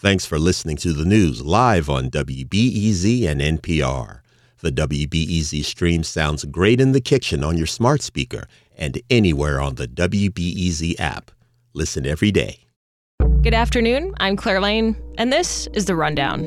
Thanks for listening to the news live on WBEZ and NPR. The WBEZ stream sounds great in the kitchen on your smart speaker and anywhere on the WBEZ app. Listen every day. Good afternoon. I'm Claire Lane, and this is The Rundown.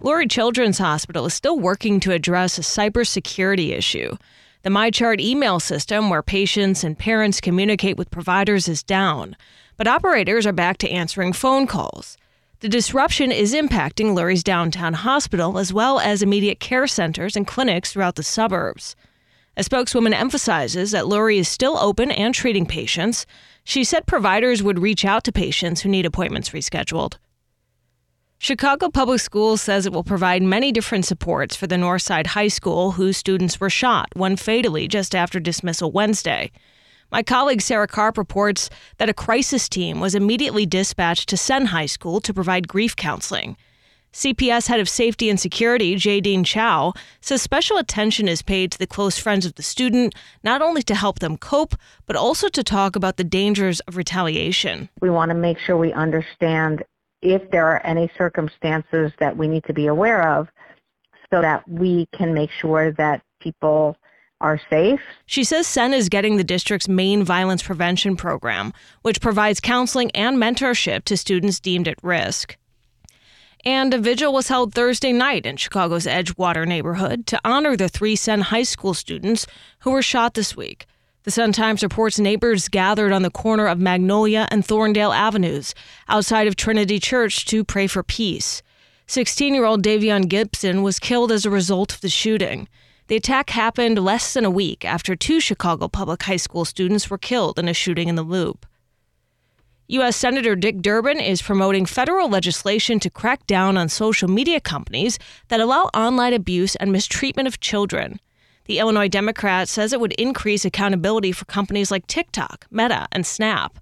Lurie Children's Hospital is still working to address a cybersecurity issue. The MyChart email system, where patients and parents communicate with providers, is down but operators are back to answering phone calls. The disruption is impacting Lurie's downtown hospital as well as immediate care centers and clinics throughout the suburbs. A spokeswoman emphasizes that Lurie is still open and treating patients. She said providers would reach out to patients who need appointments rescheduled. Chicago Public Schools says it will provide many different supports for the Northside High School whose students were shot, one fatally just after dismissal Wednesday. My colleague Sarah Karp reports that a crisis team was immediately dispatched to Senn High School to provide grief counseling. CPS head of safety and security, Jadine Chou, says special attention is paid to the close friends of the student, not only to help them cope, but also to talk about the dangers of retaliation. We want to make sure we understand if there are any circumstances that we need to be aware of so that we can make sure that people are safe. She says Senn is getting the district's main violence prevention program, which provides counseling and mentorship to students deemed at risk. And a vigil was held Thursday night in Chicago's Edgewater neighborhood to honor the three Senn High School students who were shot this week. The Sun Times reports neighbors gathered on the corner of Magnolia and Thorndale Avenues outside of Trinity Church to pray for peace. 16 year old Davion Gibson was killed as a result of the shooting. The attack happened less than a week after two Chicago public high school students were killed in a shooting in the Loop. U.S. Senator Dick Durbin is promoting federal legislation to crack down on social media companies that allow online abuse and mistreatment of children. The Illinois Democrat says it would increase accountability for companies like TikTok, Meta, and Snap.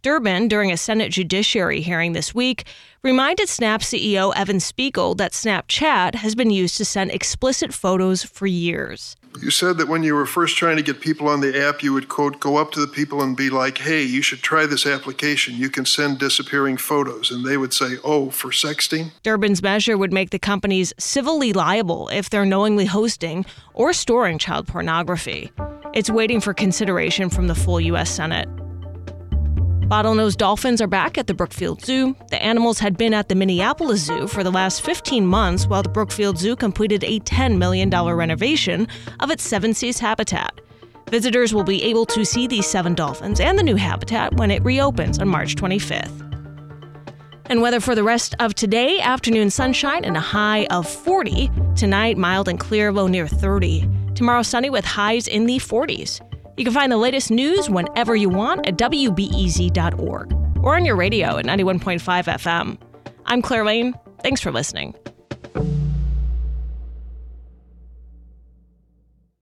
Durbin, during a Senate Judiciary hearing this week, reminded Snap CEO Evan Spiegel that Snapchat has been used to send explicit photos for years. You said that when you were first trying to get people on the app, you would, quote, go up to the people and be like, hey, you should try this application. You can send disappearing photos. And they would say, oh, for sexting? Durbin's measure would make the companies civilly liable if they're knowingly hosting or storing child pornography. It's waiting for consideration from the full U.S. Senate. Bottlenose dolphins are back at the Brookfield Zoo. The animals had been at the Minnesota Zoo for the last 15 months while the Brookfield Zoo completed a $10 million renovation of its Seven Seas habitat. Visitors will be able to see these seven dolphins and the new habitat when it reopens on March 25th. And weather for the rest of today afternoon sunshine and a high of 40. Tonight, mild and clear, low near 30. Tomorrow, sunny with highs in the 40s. You can find the latest news whenever you want at WBEZ.org or on your radio at 91.5 FM. I'm Claire Lane. Thanks for listening.